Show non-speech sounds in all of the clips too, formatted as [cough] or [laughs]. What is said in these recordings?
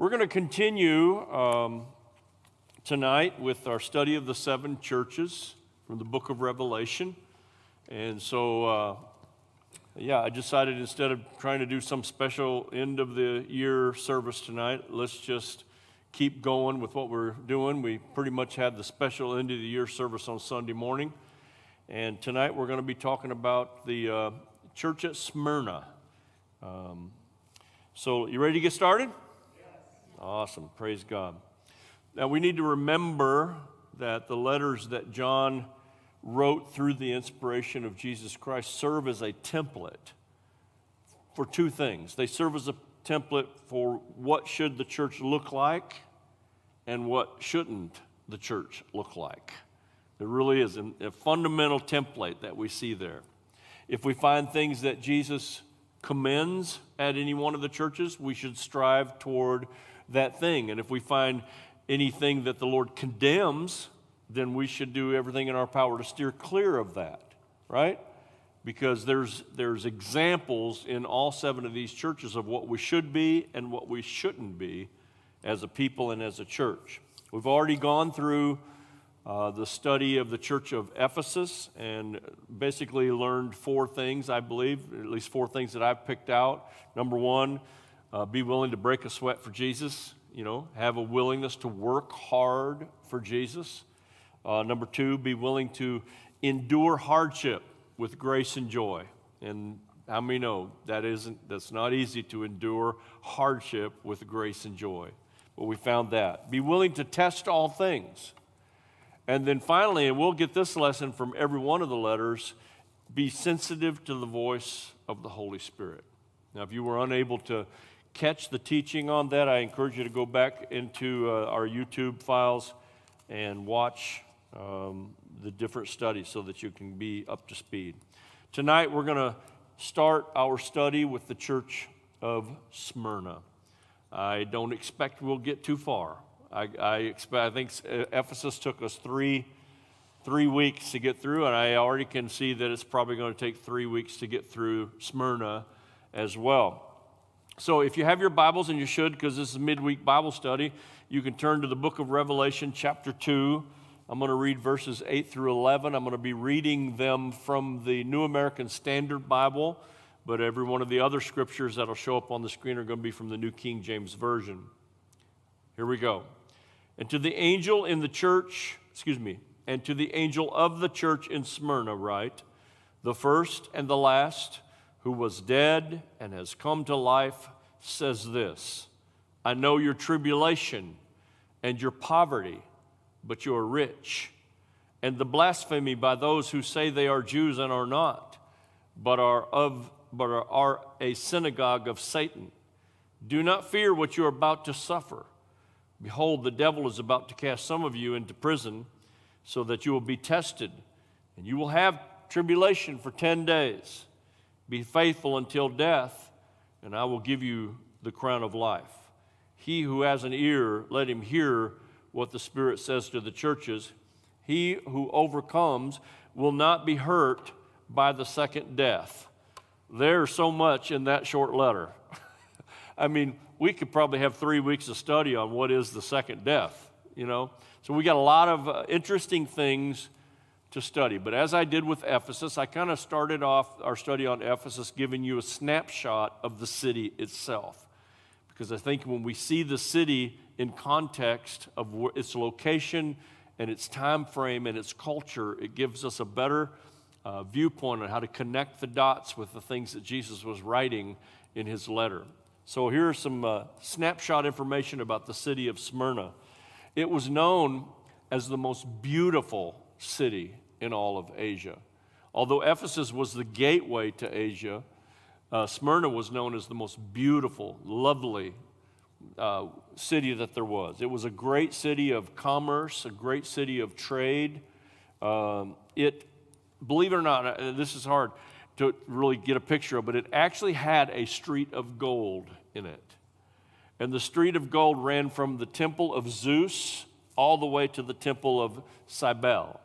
We're going to continue um, tonight with our study of the seven churches from the book of Revelation. And so, uh, yeah, I decided instead of trying to do some special end of the year service tonight, let's just keep going with what we're doing. We pretty much had the special end of the year service on Sunday morning. And tonight we're going to be talking about the uh, church at Smyrna. Um, so, you ready to get started? Awesome. Praise God. Now, we need to remember that the letters that John wrote through the inspiration of Jesus Christ serve as a template for two things. They serve as a template for what should the church look like and what shouldn't the church look like. There really is a fundamental template that we see there. If we find things that Jesus commends at any one of the churches, we should strive toward that thing. And if we find anything that the Lord condemns, then we should do everything in our power to steer clear of that, right? Because there's, there's examples in all seven of these churches of what we should be and what we shouldn't be as a people and as a church. We've already gone through uh, the study of the church of Ephesus and basically learned four things, I believe, at least four things that I've picked out. Number one, uh, be willing to break a sweat for Jesus, you know, have a willingness to work hard for Jesus. Uh, number two, be willing to endure hardship with grace and joy. And how many know that isn't, that's not easy to endure hardship with grace and joy. But we found that. Be willing to test all things. And then finally, and we'll get this lesson from every one of the letters, be sensitive to the voice of the Holy Spirit. Now, if you were unable to catch the teaching on that, I encourage you to go back into uh, our YouTube files and watch um, the different studies so that you can be up to speed. Tonight, we're going to start our study with the church of Smyrna. I don't expect we'll get too far. I, I expect, I think Ephesus took us three, three weeks to get through, and I already can see that it's probably going to take three weeks to get through Smyrna as well. So if you have your Bibles, and you should because this is midweek Bible study, you can turn to the book of Revelation, chapter 2. I'm going to read verses 8 through 11. I'm going to be reading them from the New American Standard Bible, but every one of the other scriptures that'll show up on the screen are going to be from the New King James Version. Here we go. And to the angel in the church, excuse me, and to the angel of the church in Smyrna, write, the first and the last who was dead and has come to life, says this I know your tribulation and your poverty, but you are rich, and the blasphemy by those who say they are Jews and are not, but are of but are, a synagogue of Satan. Do not fear what you are about to suffer. Behold, the devil is about to cast some of you into prison so that you will be tested, and you will have tribulation for 10 days. Be faithful until death, and I will give you the crown of life. He who has an ear, let him hear what the Spirit says to the churches. He who overcomes will not be hurt by the second death. There's so much in that short letter. [laughs] I mean, we could probably have three weeks of study on what is the second death, you know? So we got a lot of uh, interesting things to study. But as I did with Ephesus, I kind of started off our study on Ephesus giving you a snapshot of the city itself. Because I think when we see the city in context of its location and its time frame and its culture, it gives us a better uh, viewpoint on how to connect the dots with the things that Jesus was writing in his letter. So here's some uh, snapshot information about the city of Smyrna. It was known as the most beautiful city in all of Asia. Although Ephesus was the gateway to Asia, uh, Smyrna was known as the most beautiful, lovely uh, city that there was. It was a great city of commerce, a great city of trade. Um, it, believe it or not, uh, this is hard to really get a picture of, but it actually had a street of gold in it. And the street of gold ran from the temple of Zeus all the way to the temple of Cybele.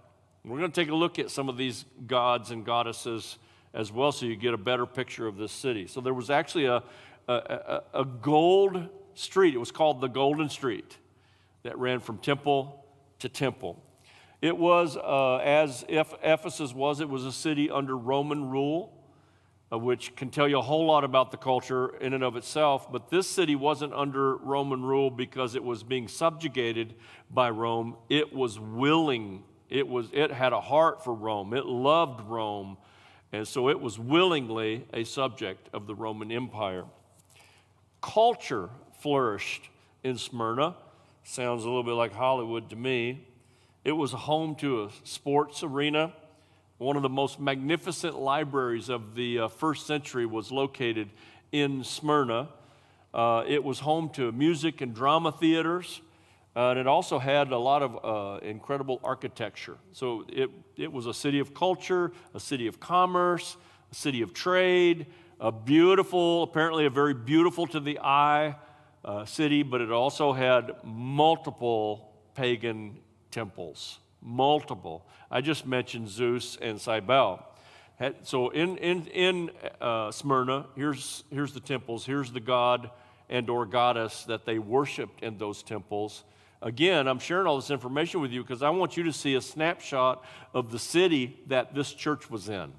We're going to take a look at some of these gods and goddesses as well so you get a better picture of this city. So there was actually a, a, a gold street. It was called the Golden Street that ran from temple to temple. It was, uh, as if Ephesus was, it was a city under Roman rule, uh, which can tell you a whole lot about the culture in and of itself. But this city wasn't under Roman rule because it was being subjugated by Rome. It was willing. It was. It had a heart for Rome. It loved Rome, and so it was willingly a subject of the Roman Empire. Culture flourished in Smyrna. Sounds a little bit like Hollywood to me. It was home to a sports arena. One of the most magnificent libraries of the uh, first century was located in Smyrna. Uh, it was home to music and drama theaters, uh, and it also had a lot of uh, incredible architecture. So it, it was a city of culture, a city of commerce, a city of trade, a beautiful, apparently a very beautiful to the eye uh, city, but it also had multiple pagan temples, multiple. I just mentioned Zeus and Cybele. So in, in, in uh, Smyrna, here's, here's the temples, here's the god and or goddess that they worshiped in those temples. Again, I'm sharing all this information with you because I want you to see a snapshot of the city that this church was in.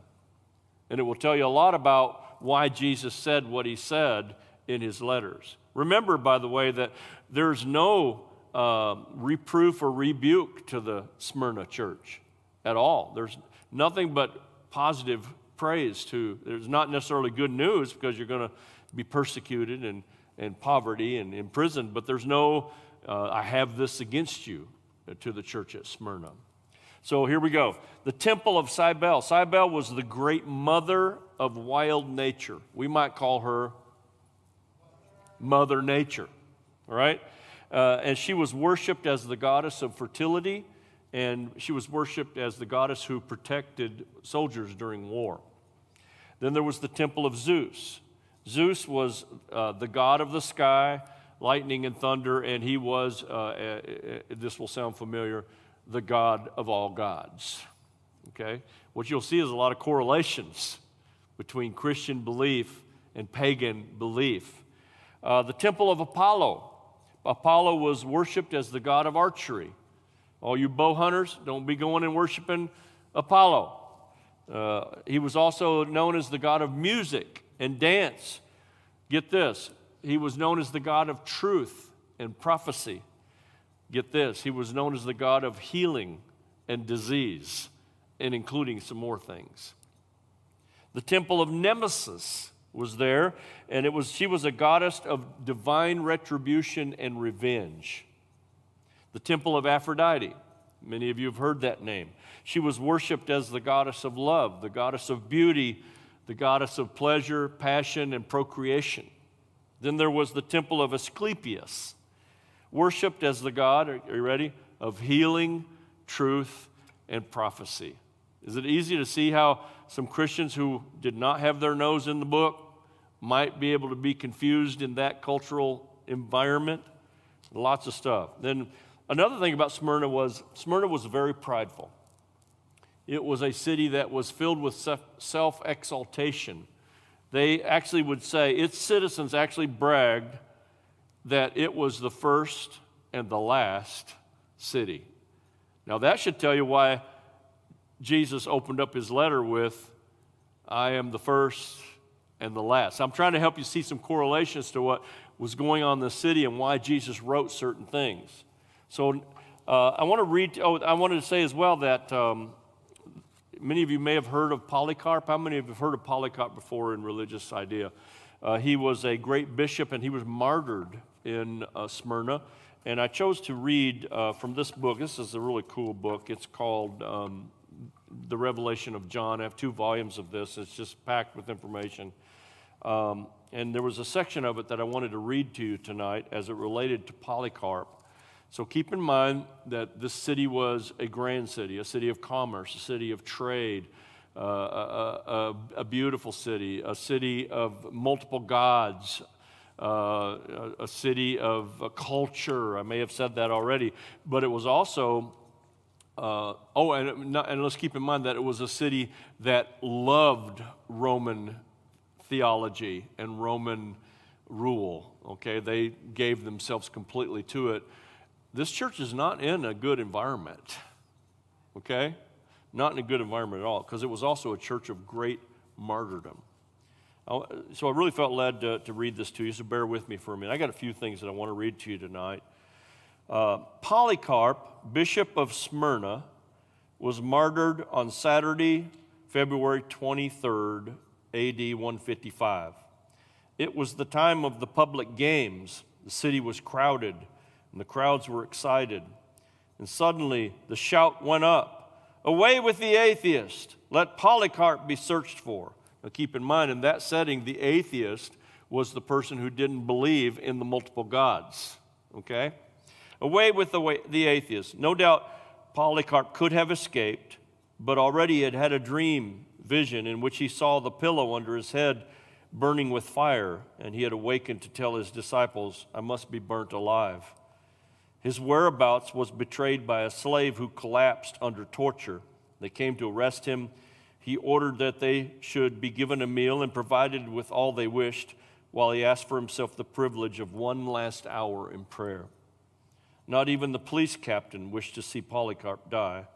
And it will tell you a lot about why Jesus said what he said in his letters. Remember, by the way, that there's no uh, reproof or rebuke to the Smyrna church at all. There's nothing but positive praise to. There's not necessarily good news because you're going to be persecuted and, and poverty and imprisoned, but there's no, uh, I have this against you to the church at Smyrna. So here we go. The temple of Cybele. Cybele was the great mother of wild nature. We might call her Mother Nature, all right? Uh, and she was worshiped as the goddess of fertility, and she was worshiped as the goddess who protected soldiers during war. Then there was the temple of Zeus. Zeus was uh, the god of the sky, lightning and thunder, and he was, uh, uh, uh this will sound familiar, the god of all gods. Okay? What you'll see is a lot of correlations between Christian belief and pagan belief. Uh, the temple of Apollo. Apollo was worshiped as the god of archery. All you bow hunters, don't be going and worshiping Apollo. Uh, he was also known as the god of music and dance. Get this, he was known as the god of truth and prophecy. Get this, he was known as the god of healing and disease, and including some more things. The temple of Nemesis was there, and it was, she was a goddess of divine retribution and revenge. The temple of Aphrodite, many of you have heard that name. She was worshiped as the goddess of love, the goddess of beauty, the goddess of pleasure, passion, and procreation. Then there was the temple of Asclepius, worshiped as the god, are you ready? Of healing, truth, and prophecy. Is it easy to see how some Christians who did not have their nose in the book might be able to be confused in that cultural environment. Lots of stuff. Then another thing about Smyrna was Smyrna was very prideful. It was a city that was filled with self exaltation. They actually would say, its citizens actually bragged that it was the first and the last city. Now, that should tell you why Jesus opened up his letter with, I am the first and the last. I'm trying to help you see some correlations to what was going on in the city and why Jesus wrote certain things. So uh, I want to read, oh, I wanted to say as well that um, many of you may have heard of Polycarp. How many of you have heard of Polycarp before in religious idea? Uh, he was a great bishop and he was martyred in uh, Smyrna. And I chose to read uh, from this book. This is a really cool book. It's called um, The Revelation of John. I have two volumes of this, it's just packed with information. Um, and there was a section of it that I wanted to read to you tonight as it related to Polycarp. So keep in mind that this city was a grand city, a city of commerce, a city of trade, uh, a, a, a, beautiful city, a city of multiple gods, uh, a, a, city of culture. I may have said that already, but it was also. Uh, oh, and, and let's keep in mind that it was a city that loved Roman theology and Roman rule, okay? They gave themselves completely to it. This church is not in a good environment, okay? Not in a good environment at all, because it was also a church of great martyrdom. So I really felt led to, to, read this to you, so bear with me for a minute. I got a few things that I want to read to you tonight. Uh, Polycarp, Bishop of Smyrna, was martyred on Saturday, February 23rd, AD 155. It was the time of the public games. The city was crowded, and the crowds were excited. And suddenly the shout went up Away with the atheist! Let Polycarp be searched for. Now, keep in mind, in that setting, the atheist was the person who didn't believe in the multiple gods. Okay? Away with the, the atheist. No doubt Polycarp could have escaped, but already he had had a dream vision in which he saw the pillow under his head burning with fire, and he had awakened to tell his disciples, I must be burnt alive. His whereabouts was betrayed by a slave who collapsed under torture. They came to arrest him he ordered that they should be given a meal and provided with all they wished, while he asked for himself the privilege of one last hour in prayer. Not even the police captain wished to see Polycarp die.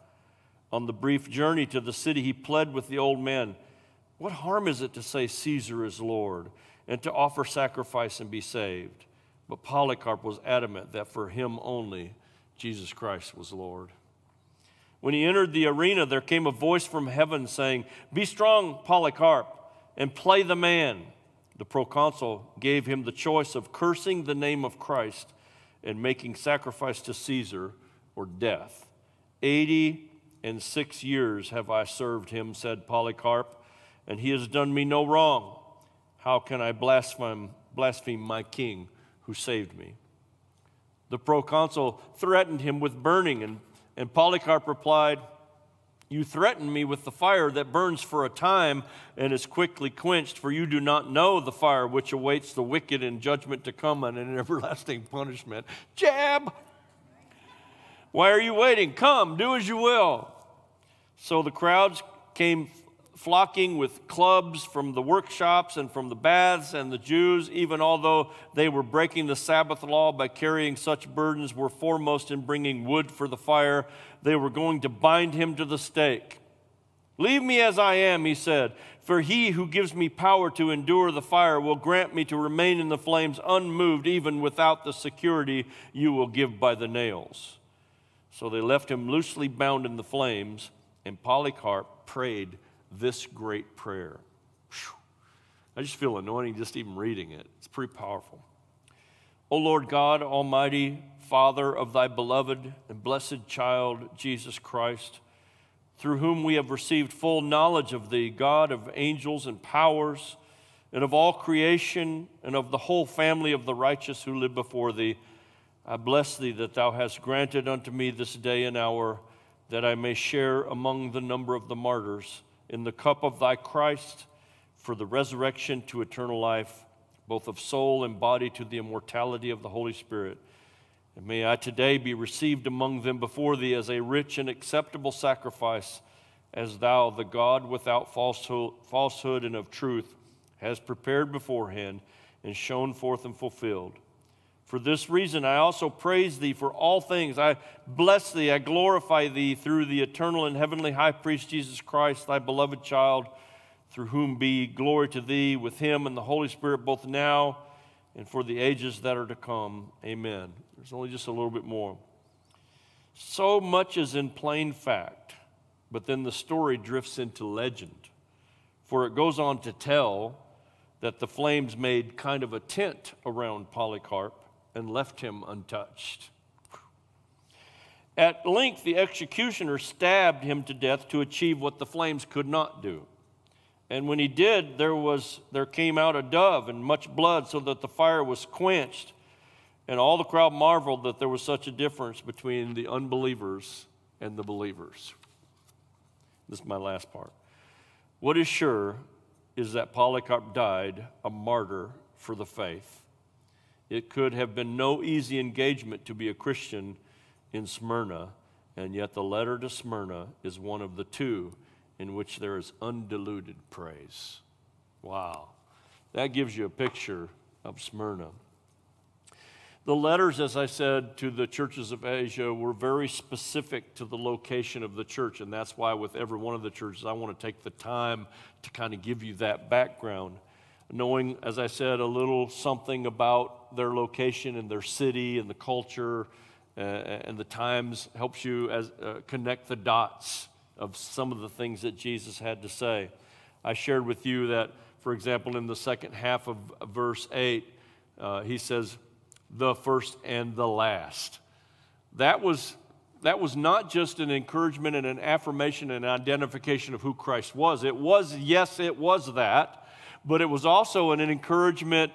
On the brief journey to the city, he pled with the old man What harm is it to say Caesar is Lord and to offer sacrifice and be saved? But Polycarp was adamant that for him only Jesus Christ was Lord. When he entered the arena, there came a voice from heaven saying, Be strong, Polycarp, and play the man. The proconsul gave him the choice of cursing the name of Christ and making sacrifice to Caesar or death. Eighty and six years have I served him, said Polycarp, and he has done me no wrong. How can I blaspheme, blaspheme my king who saved me? The proconsul threatened him with burning and and Polycarp replied, You threaten me with the fire that burns for a time and is quickly quenched, for you do not know the fire which awaits the wicked in judgment to come and in everlasting punishment. Jab! Why are you waiting? Come, do as you will. So the crowds came flocking with clubs from the workshops and from the baths, and the Jews, even although they were breaking the Sabbath law by carrying such burdens, were foremost in bringing wood for the fire. They were going to bind him to the stake. Leave me as I am, he said, for he who gives me power to endure the fire will grant me to remain in the flames unmoved, even without the security you will give by the nails. So they left him loosely bound in the flames, and Polycarp prayed this great prayer. Whew. I just feel anointing just even reading it. It's pretty powerful. O Lord God, Almighty, Father of thy beloved and blessed child, Jesus Christ, through whom we have received full knowledge of thee, God of angels and powers, and of all creation, and of the whole family of the righteous who live before thee, I bless thee that thou hast granted unto me this day and hour that I may share among the number of the martyrs in the cup of thy Christ for the resurrection to eternal life, both of soul and body to the immortality of the Holy Spirit. And may I today be received among them before thee as a rich and acceptable sacrifice, as thou, the God without falsehood and of truth, has prepared beforehand and shown forth and fulfilled. For this reason, I also praise thee for all things. I bless thee, I glorify thee through the eternal and heavenly high priest Jesus Christ, thy beloved child, through whom be glory to thee with him and the Holy Spirit, both now and for the ages that are to come. Amen. There's only just a little bit more. So much is in plain fact, but then the story drifts into legend. For it goes on to tell that the flames made kind of a tent around Polycarp and left him untouched. At length, the executioner stabbed him to death to achieve what the flames could not do. And when he did, there, was, there came out a dove and much blood, so that the fire was quenched. And all the crowd marveled that there was such a difference between the unbelievers and the believers. This is my last part. What is sure is that Polycarp died a martyr for the faith. It could have been no easy engagement to be a Christian in Smyrna, and yet the letter to Smyrna is one of the two in which there is undiluted praise. Wow. That gives you a picture of Smyrna. The letters, as I said, to the churches of Asia were very specific to the location of the church, and that's why, with every one of the churches, I want to take the time to kind of give you that background. Knowing, as I said, a little something about their location and their city and the culture uh, and the times helps you as, uh, connect the dots of some of the things that Jesus had to say. I shared with you that, for example, in the second half of verse 8, uh, he says, the first and the last. That was, that was not just an encouragement and an affirmation and an identification of who Christ was. It was, yes, it was that, but it was also an encouragement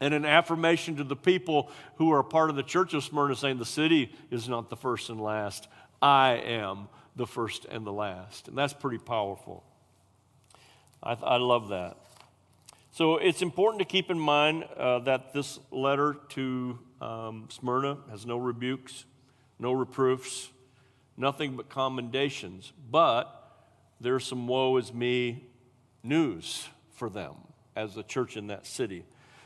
and an affirmation to the people who are a part of the church of Smyrna saying, The city is not the first and last. I am the first and the last. And that's pretty powerful. I, I love that. So it's important to keep in mind uh, that this letter to um, Smyrna has no rebukes, no reproofs, nothing but commendations. But there's some woe is me news for them as a church in that city.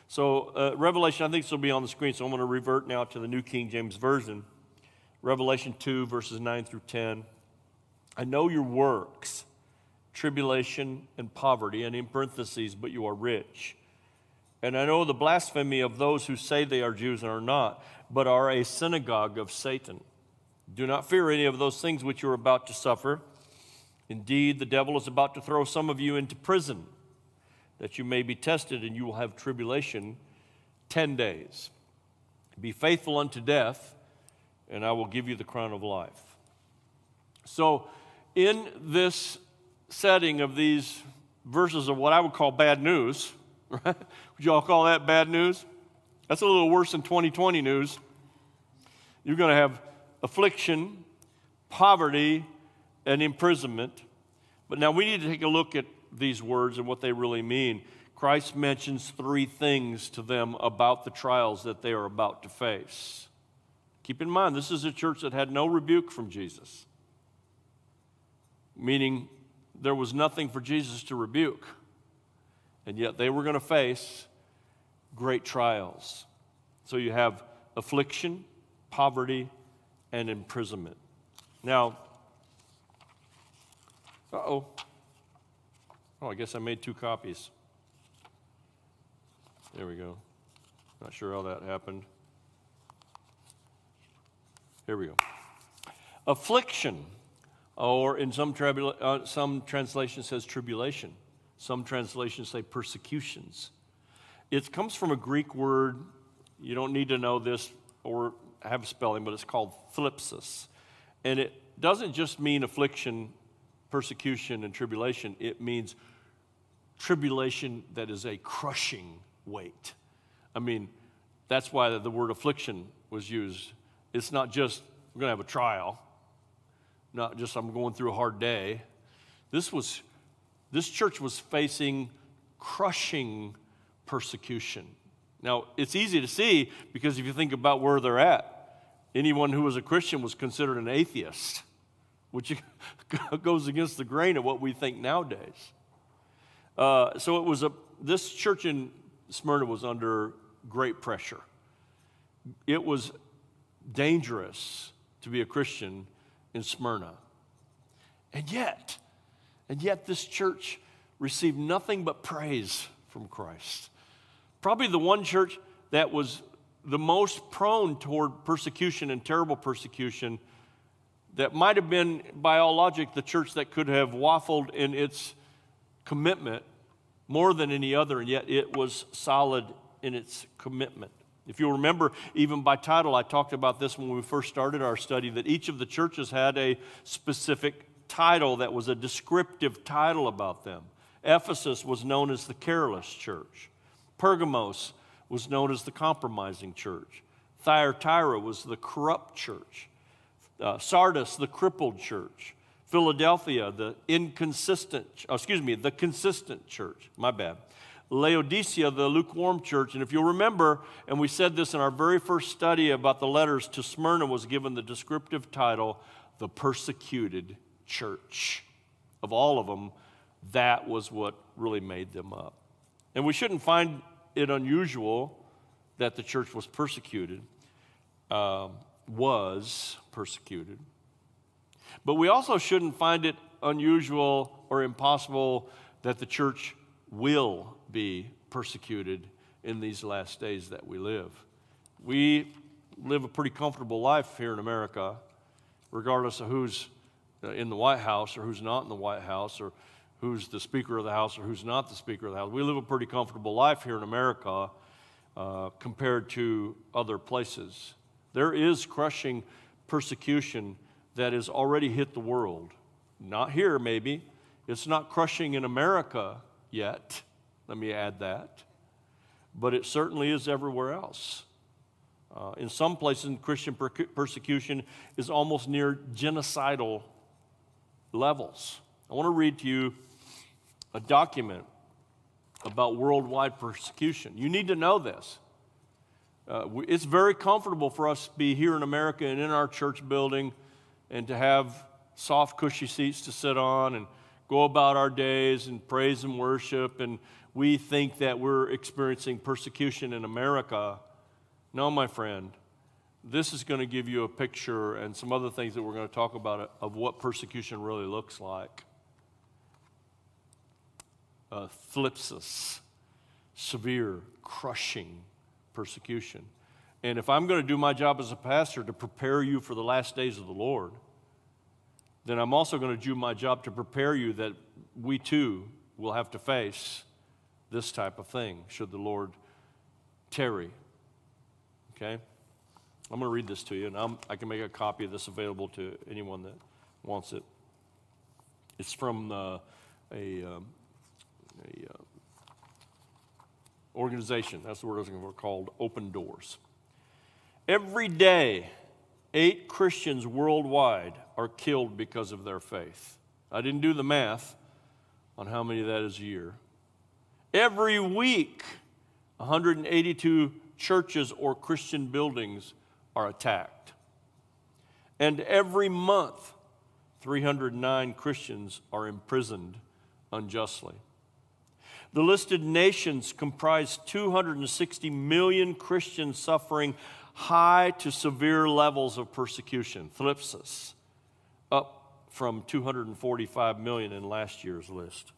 So, uh, Revelation, I think this will be on the screen, so I'm going to revert now to the New King James Version. Revelation 2, verses 9 through 10. I know your works tribulation, and poverty, and in parentheses, but you are rich. And I know the blasphemy of those who say they are Jews and are not, but are a synagogue of Satan. Do not fear any of those things which you are about to suffer. Indeed, the devil is about to throw some of you into prison, that you may be tested, and you will have tribulation 10 days. Be faithful unto death, and I will give you the crown of life. So, in this setting of these verses of what I would call bad news, [laughs] right? Would you all call that bad news? That's a little worse than 2020 news. You're going to have affliction, poverty, and imprisonment. But now we need to take a look at these words and what they really mean. Christ mentions three things to them about the trials that they are about to face. Keep in mind, this is a church that had no rebuke from Jesus, meaning there was nothing for Jesus to rebuke. And yet they were going to face great trials. So you have affliction, poverty, and imprisonment. Now, uh oh. Oh, I guess I made two copies. There we go. Not sure how that happened. Here we go. Affliction or in some, tribula- uh, some translations says tribulation. Some translations say persecutions. It comes from a Greek word. You don't need to know this or have spelling, but it's called thlipsis. And it doesn't just mean affliction, persecution, and tribulation. It means tribulation that is a crushing weight. I mean, that's why the word affliction was used. It's not just, we're going to have a trial not just I'm going through a hard day. This was this church was facing crushing persecution. Now, it's easy to see because if you think about where they're at, anyone who was a Christian was considered an atheist, which [laughs] goes against the grain of what we think nowadays. Uh, so it was a this church in Smyrna was under great pressure. It was dangerous to be a Christian in Smyrna. And yet, and yet this church received nothing but praise from Christ. Probably the one church that was the most prone toward persecution and terrible persecution that might have been, by all logic, the church that could have waffled in its commitment more than any other, and yet it was solid in its commitment. If you'll remember, even by title, I talked about this when we first started our study that each of the churches had a specific title that was a descriptive title about them. Ephesus was known as the careless church, Pergamos was known as the compromising church, Thyatira was the corrupt church, uh, Sardis, the crippled church. Philadelphia, the inconsistent, oh, excuse me, the consistent church. My bad. Laodicea, the lukewarm church. And if you'll remember, and we said this in our very first study about the letters to Smyrna, was given the descriptive title, the persecuted church. Of all of them, that was what really made them up. And we shouldn't find it unusual that the church was persecuted, um, was persecuted. But we also shouldn't find it unusual or impossible that the church will be persecuted in these last days that we live. We live a pretty comfortable life here in America, regardless of who's uh, in the White House or who's not in the White House or who's the Speaker of the House or who's not the Speaker of the House. We live a pretty comfortable life here in America uh, compared to other places. There is crushing persecution that has already hit the world. Not here, maybe. It's not crushing in America yet. Let me add that. But it certainly is everywhere else. Uh, in some places, Christian per- persecution is almost near genocidal levels. I want to read to you a document about worldwide persecution. You need to know this. Uh, it's very comfortable for us to be here in America and in our church building and to have soft, cushy seats to sit on and go about our days and praise and worship. And we think that we're experiencing persecution in America. No, my friend, this is going to give you a picture and some other things that we're going to talk about of what persecution really looks like. Uh, thlipsis, severe, crushing persecution. And if I'm going to do my job as a pastor to prepare you for the last days of the Lord, then I'm also going to do my job to prepare you that we too will have to face this type of thing should the Lord tarry. Okay? I'm going to read this to you, and I'm, i can make a copy of this available to anyone that wants it. It's from uh, a, um, a uh, organization, that's the word I was looking for, called Open Doors. Every day, eight Christians worldwide are killed because of their faith. I didn't do the math on how many that is a year. Every week, 182 churches or Christian buildings are attacked. And every month, 309 Christians are imprisoned unjustly. The listed nations comprise 260 million Christians suffering high to severe levels of persecution, thlipsis, up from 245 million in last year's list.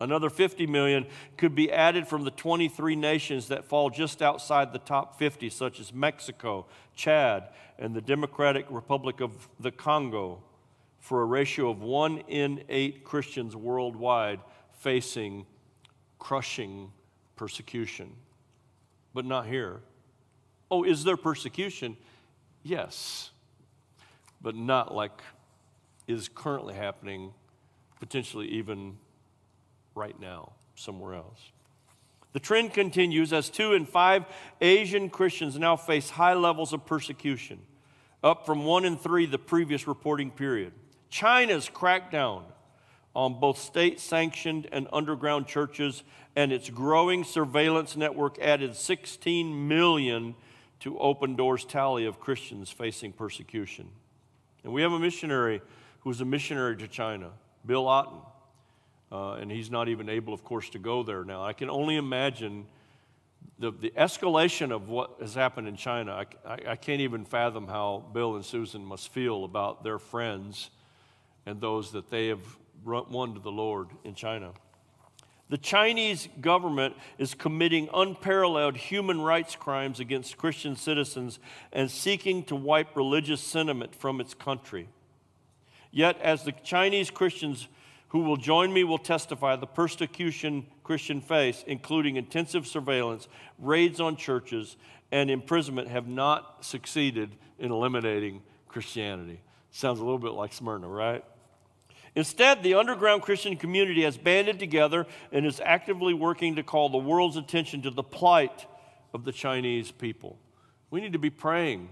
Another 50 million could be added from the 23 nations that fall just outside the top 50, such as Mexico, Chad, and the Democratic Republic of the Congo, for a ratio of one in eight Christians worldwide facing crushing persecution. But not here. Oh, is there persecution? Yes, but not like is currently happening, potentially even right now somewhere else. The trend continues as two in five Asian Christians now face high levels of persecution, up from one in three the previous reporting period. China's crackdown on both state sanctioned and underground churches and its growing surveillance network added 16 million to Open Doors' tally of Christians facing persecution. And we have a missionary who's a missionary to China, Bill Otten. Uh, and he's not even able, of course, to go there now. I can only imagine the, the escalation of what has happened in China. I, I, I can't even fathom how Bill and Susan must feel about their friends and those that they have won to the Lord in China. The Chinese government is committing unparalleled human rights crimes against Christian citizens and seeking to wipe religious sentiment from its country. Yet, as the Chinese Christians who will join me will testify the persecution Christian face, including intensive surveillance, raids on churches, and imprisonment, have not succeeded in eliminating Christianity. Sounds a little bit like Smyrna, right? Instead, the underground Christian community has banded together and is actively working to call the world's attention to the plight of the Chinese people. We need to be praying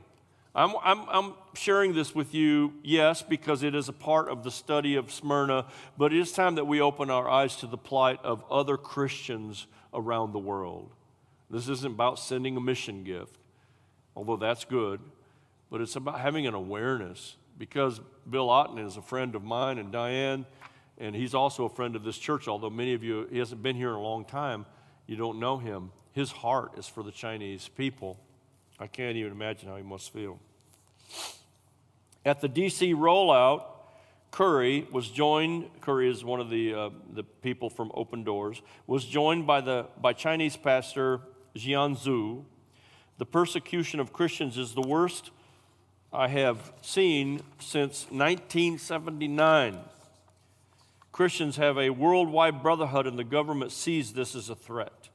I'm, I'm, I'm, sharing this with you, yes, because it is a part of the study of Smyrna, but it is time that we open our eyes to the plight of other Christians around the world. This isn't about sending a mission gift, although that's good, but it's about having an awareness because Bill Otten is a friend of mine and Diane, and he's also a friend of this church, although many of you, he hasn't been here in a long time, you don't know him. his heart is for the Chinese people. I can't even imagine how he must feel. At the DC rollout, Curry was joined, Curry is one of the, uh, the people from Open Doors, was joined by, the, by Chinese pastor Jian Zhu. The persecution of Christians is the worst I have seen since 1979. Christians have a worldwide brotherhood, and the government sees this as a threat.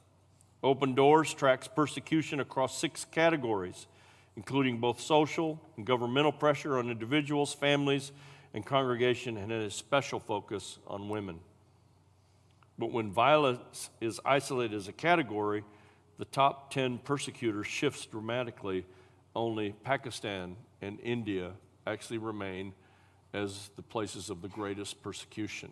Open Doors tracks persecution across six categories, including both social and governmental pressure on individuals, families, and congregation, and a special focus on women. But when violence is isolated as a category, the top 10 persecutors shifts dramatically. Only Pakistan and India actually remain as the places of the greatest persecution.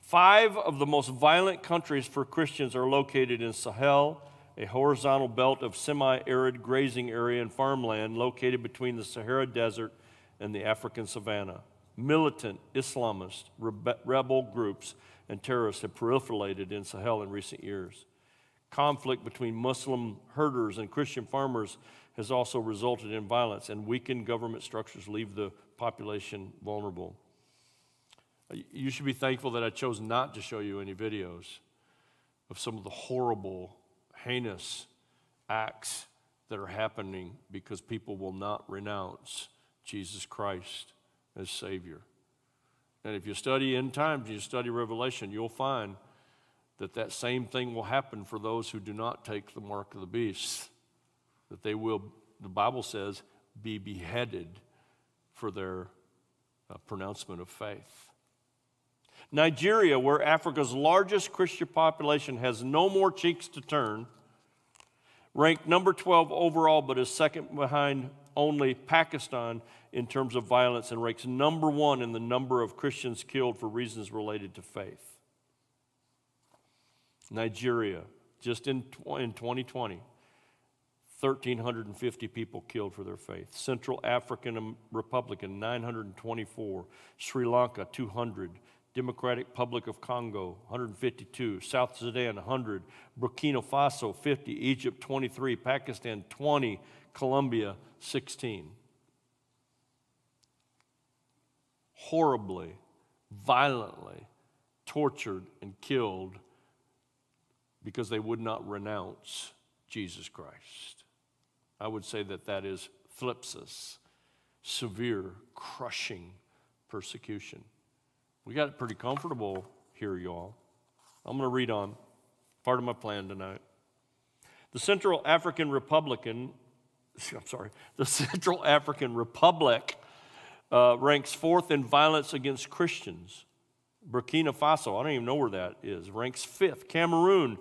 Five of the most violent countries for Christians are located in Sahel, a horizontal belt of semi arid grazing area and farmland located between the Sahara Desert and the African savannah. Militant Islamist rebel groups and terrorists have proliferated in Sahel in recent years. Conflict between Muslim herders and Christian farmers has also resulted in violence, and weakened government structures leave the population vulnerable. Uh, you should be thankful that I chose not to show you any videos of some of the horrible, heinous acts that are happening because people will not renounce Jesus Christ as Savior. And if you study end times, you study Revelation, you'll find that that same thing will happen for those who do not take the mark of the beast. That they will, the Bible says, be beheaded for their uh, pronouncement of faith. Nigeria, where Africa's largest Christian population has no more cheeks to turn, ranked number 12 overall, but is second behind only Pakistan in terms of violence and ranks number one in the number of Christians killed for reasons related to faith. Nigeria, just in, in 2020, 1,350 people killed for their faith. Central African Republic, 924. Sri Lanka, 200. Democratic Republic of Congo, 152, South Sudan, 100, Burkina Faso, 50, Egypt, 23, Pakistan, 20, Colombia, 16. Horribly, violently tortured and killed because they would not renounce Jesus Christ. I would say that that is thlipsis, severe, crushing persecution. We got it pretty comfortable here, y'all. I'm going to read on. Part of my plan tonight. The Central African Republican, [laughs] I'm sorry, the Central African Republic uh, ranks fourth in violence against Christians. Burkina Faso, I don't even know where that is, ranks fifth. Cameroon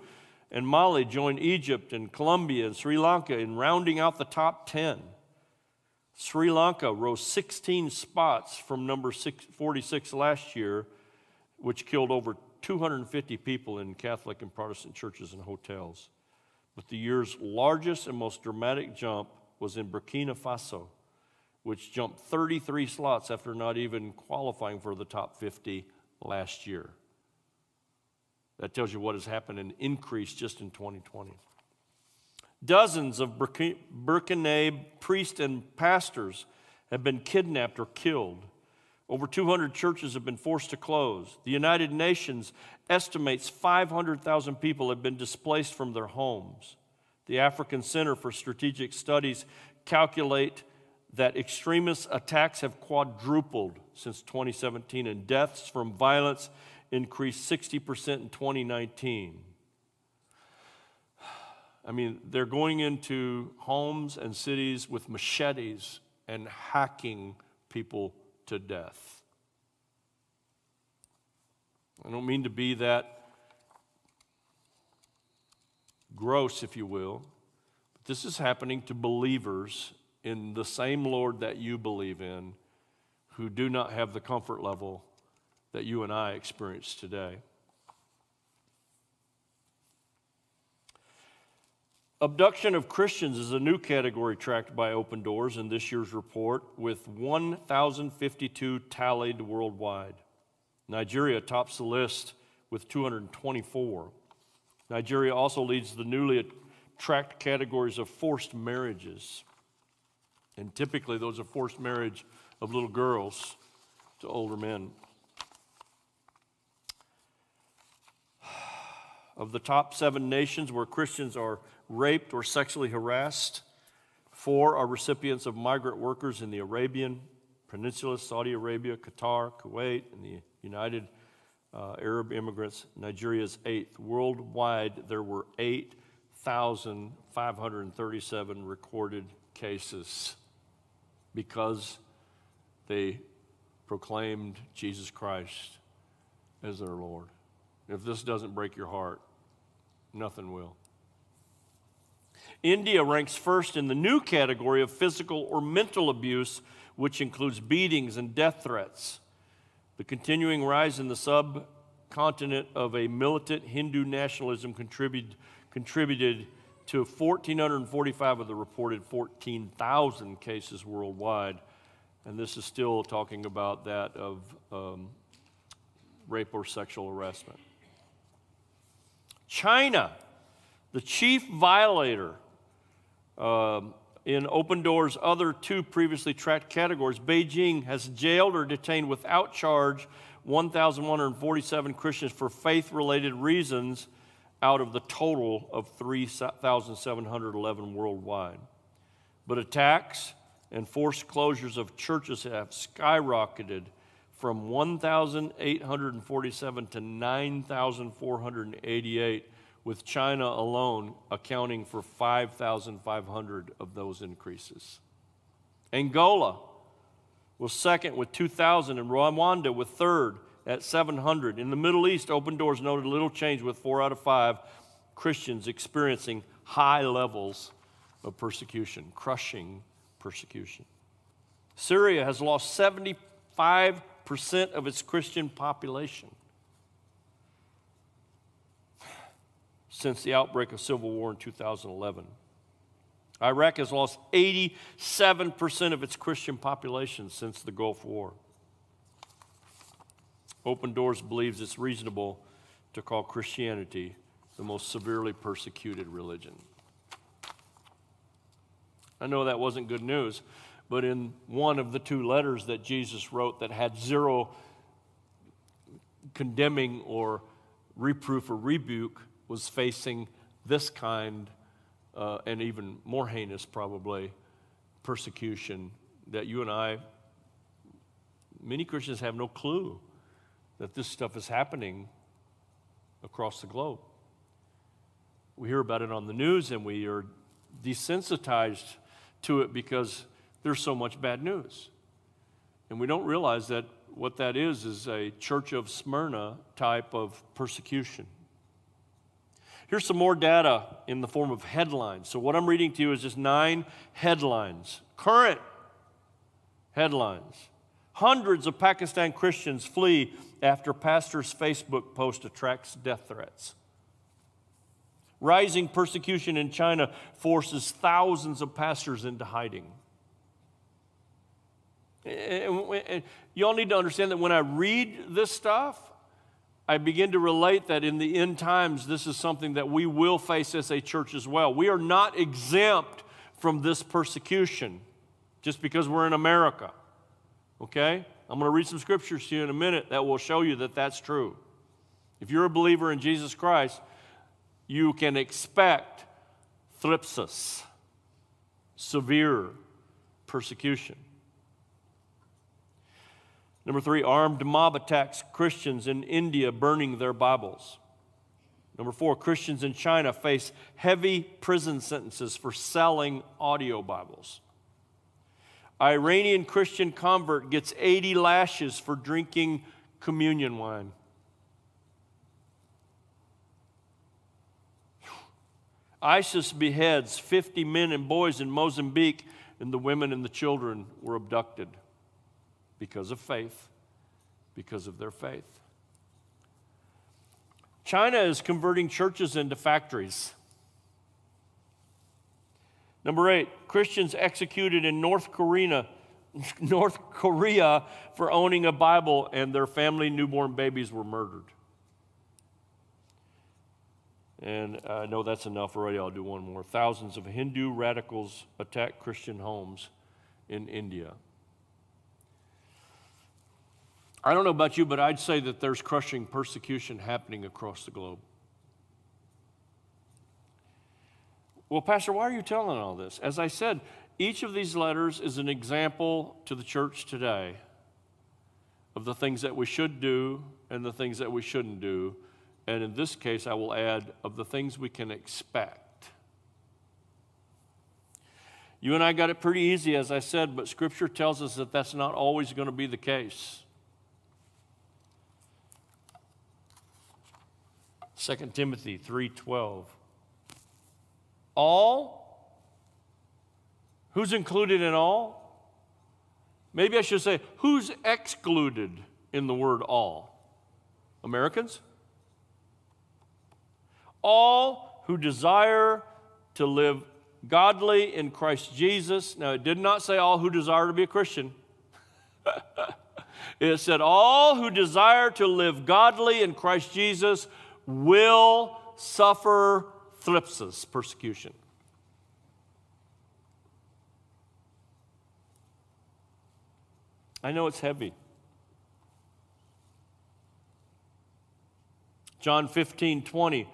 and Mali join Egypt and Colombia and Sri Lanka in rounding out the top 10. Sri Lanka rose 16 spots from number 46 last year, which killed over 250 people in Catholic and Protestant churches and hotels. But the year's largest and most dramatic jump was in Burkina Faso, which jumped 33 slots after not even qualifying for the top 50 last year. That tells you what has happened in increase just in 2020. Dozens of Burkina priests and pastors have been kidnapped or killed. Over 200 churches have been forced to close. The United Nations estimates 500,000 people have been displaced from their homes. The African Center for Strategic Studies calculate that extremist attacks have quadrupled since 2017 and deaths from violence increased 60% in 2019. I mean, they're going into homes and cities with machetes and hacking people to death. I don't mean to be that gross, if you will, but this is happening to believers in the same Lord that you believe in who do not have the comfort level that you and I experience today. Abduction of Christians is a new category tracked by Open Doors in this year's report, with 1,052 tallied worldwide. Nigeria tops the list with 224. Nigeria also leads the newly tracked categories of forced marriages. And typically, those are forced marriage of little girls to older men. Of the top seven nations where Christians are raped or sexually harassed, four are recipients of migrant workers in the Arabian Peninsula, Saudi Arabia, Qatar, Kuwait, and the United uh, Arab Emirates. Nigeria's eighth. Worldwide, there were 8,537 recorded cases because they proclaimed Jesus Christ as their Lord. If this doesn't break your heart, nothing will. India ranks first in the new category of physical or mental abuse, which includes beatings and death threats. The continuing rise in the subcontinent of a militant Hindu nationalism contributed, to 1,445 of the reported 14,000 cases worldwide. And this is still talking about that of um, rape or sexual harassment. China, the chief violator um, in Open Doors' other two previously tracked categories, Beijing has jailed or detained without charge 1,147 Christians for faith related reasons out of the total of 3,711 worldwide. But attacks and forced closures of churches have skyrocketed from 1,847 to 9,488, with China alone accounting for 5,500 of those increases. Angola was second with 2,000, and Rwanda with third at 700. In the Middle East, Open Doors noted little change with four out of five Christians experiencing high levels of persecution, crushing persecution. Syria has lost 75 percent of its Christian population since the outbreak of civil war in 2011. Iraq has lost 87% of its Christian population since the Gulf War. Open Doors believes it's reasonable to call Christianity the most severely persecuted religion. I know that wasn't good news, but in one of the two letters that Jesus wrote that had zero condemning or reproof or rebuke was facing this kind uh, and even more heinous probably persecution that you and I, many Christians have no clue that this stuff is happening across the globe. We hear about it on the news and we are desensitized to it because there's so much bad news. And we don't realize that what that is is a church of Smyrna type of persecution. Here's some more data in the form of headlines. So, what I'm reading to you is just nine headlines, current headlines. Hundreds of Pakistan Christians flee after pastor's Facebook post attracts death threats. Rising persecution in China forces thousands of pastors into hiding. Y'all need to understand that when I read this stuff, I begin to relate that in the end times, this is something that we will face as a church as well. We are not exempt from this persecution just because we're in America. Okay? I'm going to read some scriptures to you in a minute that will show you that that's true. If you're a believer in Jesus Christ, you can expect thlipsis, severe persecution. Number three, armed mob attacks Christians in India burning their Bibles. Number four, Christians in China face heavy prison sentences for selling audio Bibles. Iranian Christian convert gets 80 lashes for drinking communion wine. ISIS beheads 50 men and boys in Mozambique, and the women and the children were abducted because of faith, because of their faith. China is converting churches into factories. Number eight, Christians executed in North Korea, [laughs] North Korea for owning a Bible and their family newborn babies were murdered. And I know that's enough already. I'll do one more. Thousands of Hindu radicals attack Christian homes in India. I don't know about you, but I'd say that there's crushing persecution happening across the globe. Well, Pastor, why are you telling all this? As I said, each of these letters is an example to the church today of the things that we should do and the things that we shouldn't do. And in this case, I will add of the things we can expect. You and I got it pretty easy, as I said, but Scripture tells us that that's not always going to be the case. 2 Timothy 3:12 All Who's included in all? Maybe I should say who's excluded in the word all? Americans? All who desire to live godly in Christ Jesus. Now, it did not say all who desire to be a Christian. [laughs] it said all who desire to live godly in Christ Jesus will suffer thlipsis, persecution. I know it's heavy. John 15, 20.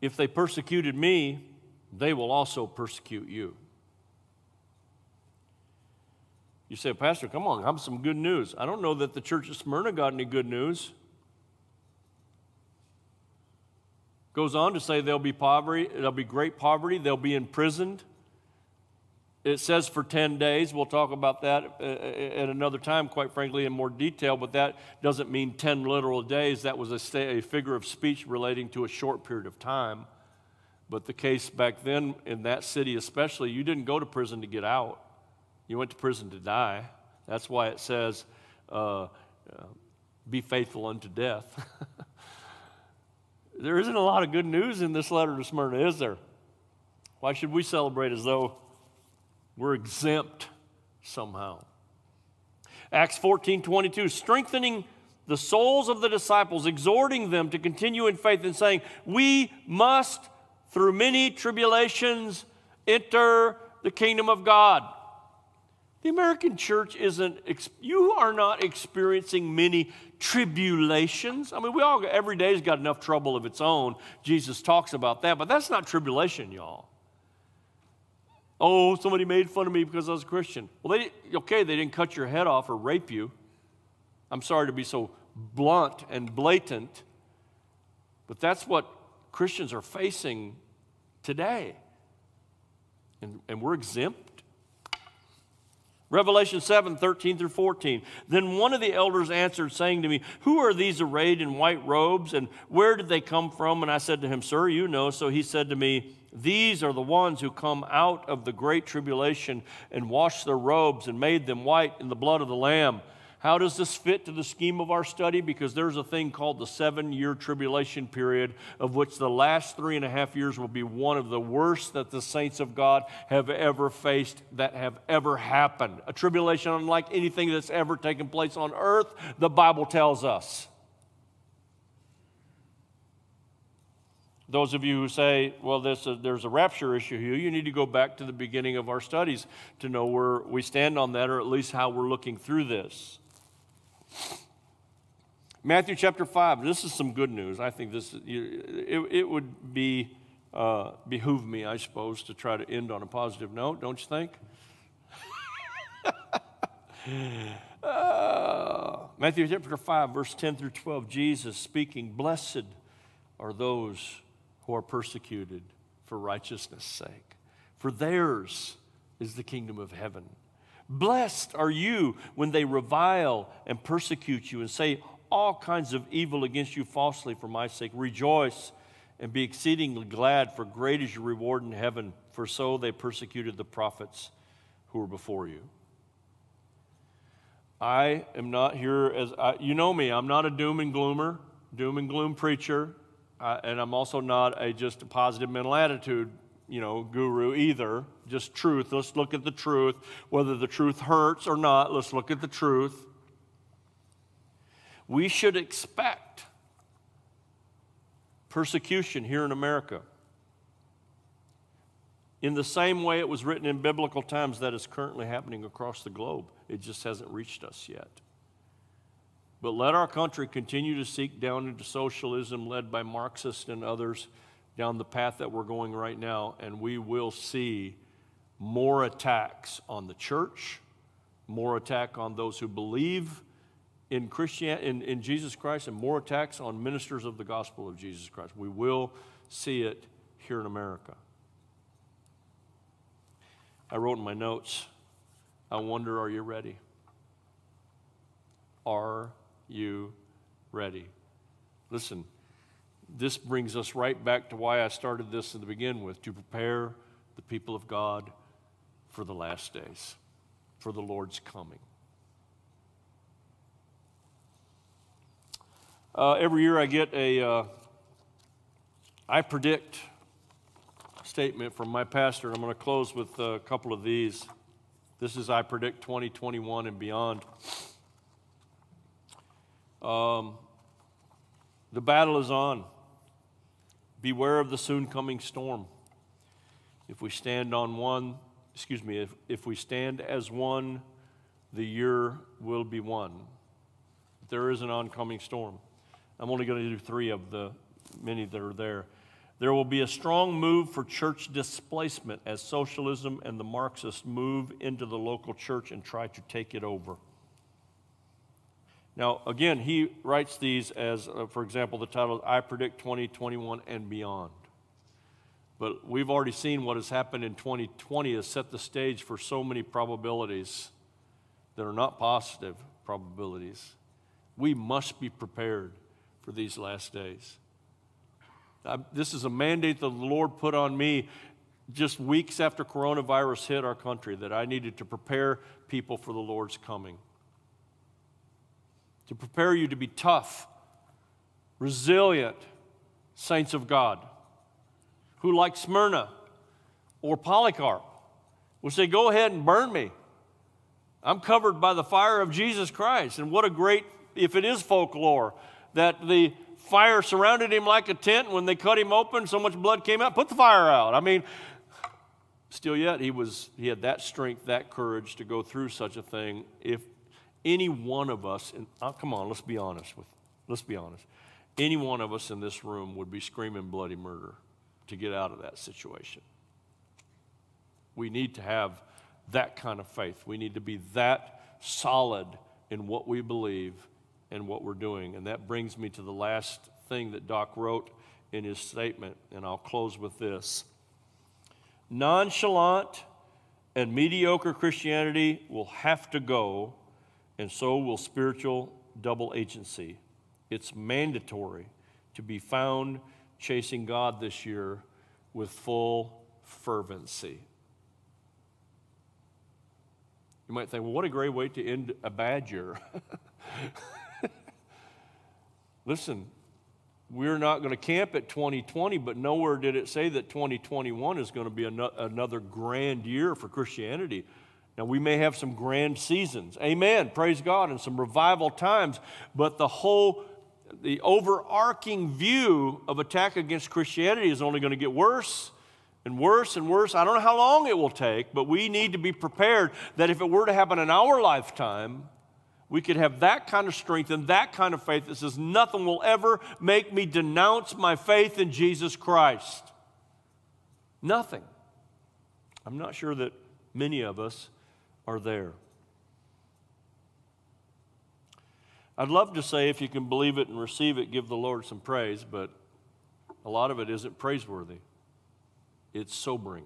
If they persecuted me, they will also persecute you. You say, Pastor, come on, have some good news. I don't know that the church of Smyrna got any good news. Goes on to say there'll be poverty, there'll be great poverty, they'll be imprisoned. It says for 10 days. We'll talk about that uh, uh, at another time, quite frankly, in more detail, but that doesn't mean 10 literal days. That was a, a figure of speech relating to a short period of time. But the case back then, in that city especially, you didn't go to prison to get out, you went to prison to die. That's why it says, uh, uh, be faithful unto death. [laughs] There isn't a lot of good news in this letter to Smyrna, is there? Why should we celebrate as though we're exempt somehow? Acts 14 22, strengthening the souls of the disciples, exhorting them to continue in faith and saying, We must, through many tribulations, enter the kingdom of God. The American church isn't, you are not experiencing many tribulations. I mean, we all, every day's got enough trouble of its own. Jesus talks about that, but that's not tribulation, y'all. Oh, somebody made fun of me because I was a Christian. Well, they, okay, they didn't cut your head off or rape you. I'm sorry to be so blunt and blatant, but that's what Christians are facing today. And, and we're exempt Revelation 7 13 through 14. Then one of the elders answered, saying to me, Who are these arrayed in white robes, and where did they come from? And I said to him, Sir, you know. So he said to me, These are the ones who come out of the great tribulation and washed their robes and made them white in the blood of the Lamb. How does this fit to the scheme of our study? Because there's a thing called the seven year tribulation period, of which the last three and a half years will be one of the worst that the saints of God have ever faced, that have ever happened. A tribulation unlike anything that's ever taken place on earth, the Bible tells us. Those of you who say, well, this, uh, there's a rapture issue here, you need to go back to the beginning of our studies to know where we stand on that, or at least how we're looking through this. Matthew chapter 5, this is some good news. I think this, it, it would be, uh, behoove me, I suppose, to try to end on a positive note, don't you think? [laughs] uh, Matthew chapter 5, verse 10 through 12, Jesus speaking, Blessed are those who are persecuted for righteousness' sake, for theirs is the kingdom of heaven. Blessed are you when they revile and persecute you and say all kinds of evil against you falsely for my sake. Rejoice and be exceedingly glad, for great is your reward in heaven, for so they persecuted the prophets who were before you. I am not here as, I, you know me, I'm not a doom and gloomer, doom and gloom preacher, uh, and I'm also not a just a positive mental attitude you know, guru either. Just truth. Let's look at the truth. Whether the truth hurts or not, let's look at the truth. We should expect persecution here in America. In the same way it was written in biblical times, that is currently happening across the globe. It just hasn't reached us yet. But let our country continue to seek down into socialism led by Marxists and others down the path that we're going right now, and we will see more attacks on the church, more attack on those who believe in, Christian, in, in Jesus Christ, and more attacks on ministers of the gospel of Jesus Christ. We will see it here in America. I wrote in my notes, I wonder, are you ready? Are you ready? Listen, this brings us right back to why I started this to begin with to prepare the people of God for the last days, for the Lord's coming. Uh, every year I get a uh, I predict statement from my pastor, I'm going to close with a couple of these. This is I predict 2021 and beyond. Um, the battle is on. Beware of the soon coming storm. If we stand on one, excuse me, if, if we stand as one, the year will be one. There is an oncoming storm. I'm only going to do three of the many that are there. There will be a strong move for church displacement as socialism and the Marxists move into the local church and try to take it over. Now, again, he writes these as, uh, for example, the title, I Predict 2021 and Beyond. But we've already seen what has happened in 2020 has set the stage for so many probabilities that are not positive probabilities. We must be prepared for these last days. I, this is a mandate that the Lord put on me just weeks after coronavirus hit our country that I needed to prepare people for the Lord's coming to prepare you to be tough, resilient saints of God who, like Smyrna or Polycarp, will say, Go ahead and burn me. I'm covered by the fire of Jesus Christ. And what a great, if it is folklore, that the fire surrounded him like a tent. When they cut him open, so much blood came out. Put the fire out. I mean, still yet, he, was, he had that strength, that courage to go through such a thing if any one of us, and oh, uh, come on, let's be honest with, let's be honest. Any one of us in this room would be screaming bloody murder to get out of that situation. We need to have that kind of faith. We need to be that solid in what we believe and what we're doing. And that brings me to the last thing that Doc wrote in his statement, and I'll close with this. Nonchalant and mediocre Christianity will have to go and so will spiritual double agency. It's mandatory to be found chasing God this year with full fervency. You might think, well, what a great way to end a bad year. [laughs] Listen, we're not going to camp at 2020, but nowhere did it say that 2021 is going to be another grand year for Christianity. Now, we may have some grand seasons. Amen. Praise God. And some revival times. But the whole, the overarching view of attack against Christianity is only going to get worse and worse and worse. I don't know how long it will take, but we need to be prepared that if it were to happen in our lifetime, we could have that kind of strength and that kind of faith that says, nothing will ever make me denounce my faith in Jesus Christ. Nothing. I'm not sure that many of us are there. I'd love to say if you can believe it and receive it, give the Lord some praise, but a lot of it isn't praiseworthy. It's sobering.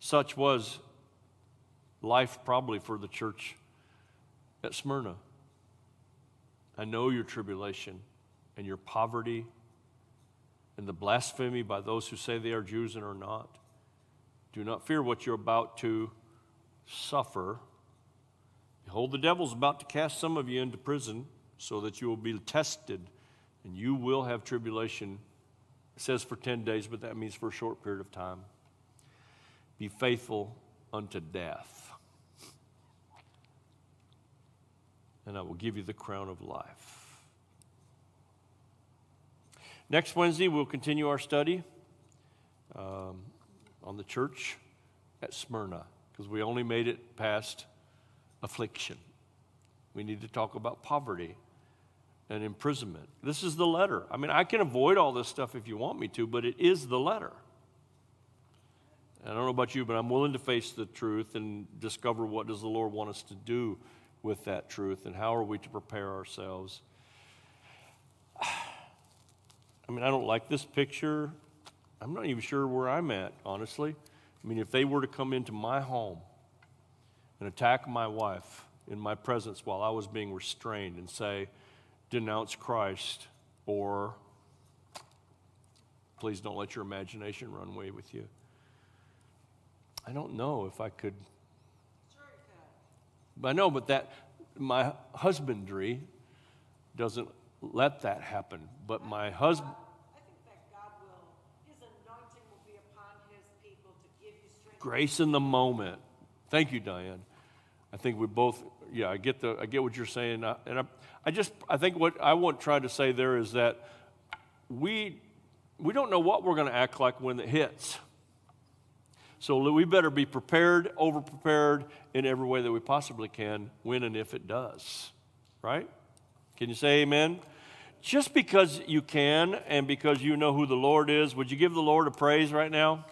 Such was life probably for the church at Smyrna. I know your tribulation and your poverty and the blasphemy by those who say they are Jews and are not. Do not fear what you're about to suffer. Behold, the devil's about to cast some of you into prison so that you will be tested and you will have tribulation. It says for 10 days, but that means for a short period of time. Be faithful unto death, and I will give you the crown of life. Next Wednesday, we'll continue our study um, on the church at Smyrna because we only made it past affliction. We need to talk about poverty and imprisonment. This is the letter. I mean, I can avoid all this stuff if you want me to, but it is the letter. I don't know about you, but I'm willing to face the truth and discover what does the Lord want us to do with that truth and how are we to prepare ourselves. [sighs] I mean, I don't like this picture. I'm not even sure where I'm at, honestly. I mean, if they were to come into my home and attack my wife in my presence while I was being restrained and say, denounce Christ, or please don't let your imagination run away with you. I don't know if I could. I know, but that my husbandry doesn't let that happen. But my husband. Grace in the moment. Thank you, Diane. I think we both, yeah, I get the, I get what you're saying, and I, I just, I think what I want to try to say there is that we, we don't know what we're going to act like when it hits. So we better be prepared, over prepared in every way that we possibly can when and if it does. Right? Can you say amen? Just because you can and because you know who the Lord is, would you give the Lord a praise right now?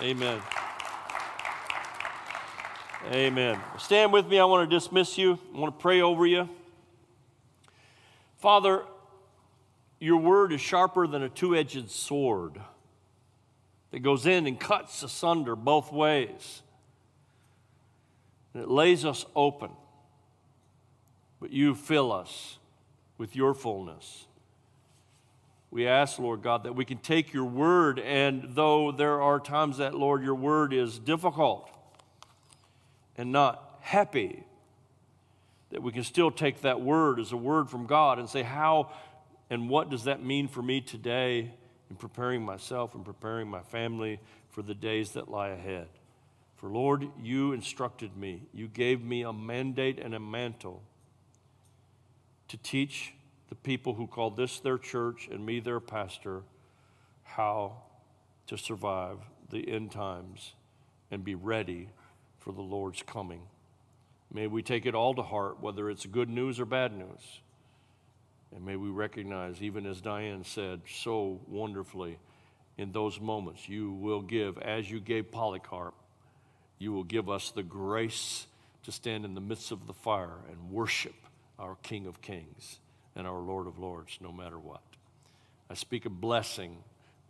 Amen. Amen. Stand with me. I want to dismiss you. I want to pray over you. Father, your word is sharper than a two edged sword that goes in and cuts asunder both ways. And it lays us open. But you fill us with your fullness. We ask, Lord God, that we can take your word, and though there are times that, Lord, your word is difficult and not happy, that we can still take that word as a word from God and say, How and what does that mean for me today? in preparing myself and preparing my family for the days that lie ahead. For Lord, you instructed me, you gave me a mandate and a mantle to teach the people who call this their church and me their pastor how to survive the end times and be ready for the Lord's coming. May we take it all to heart, whether it's good news or bad news. And may we recognize, even as Diane said so wonderfully, in those moments, you will give, as you gave Polycarp, you will give us the grace to stand in the midst of the fire and worship our King of Kings and our Lord of Lords, no matter what. I speak a blessing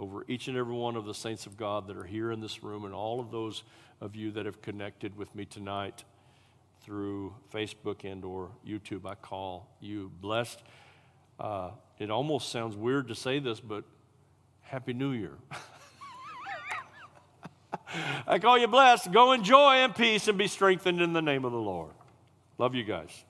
over each and every one of the saints of God that are here in this room and all of those of you that have connected with me tonight through Facebook and or YouTube. I call you blessed. Uh, it almost sounds weird to say this, but Happy New Year. [laughs] I call you blessed. Go enjoy in peace and be strengthened in the name of the Lord. Love you guys.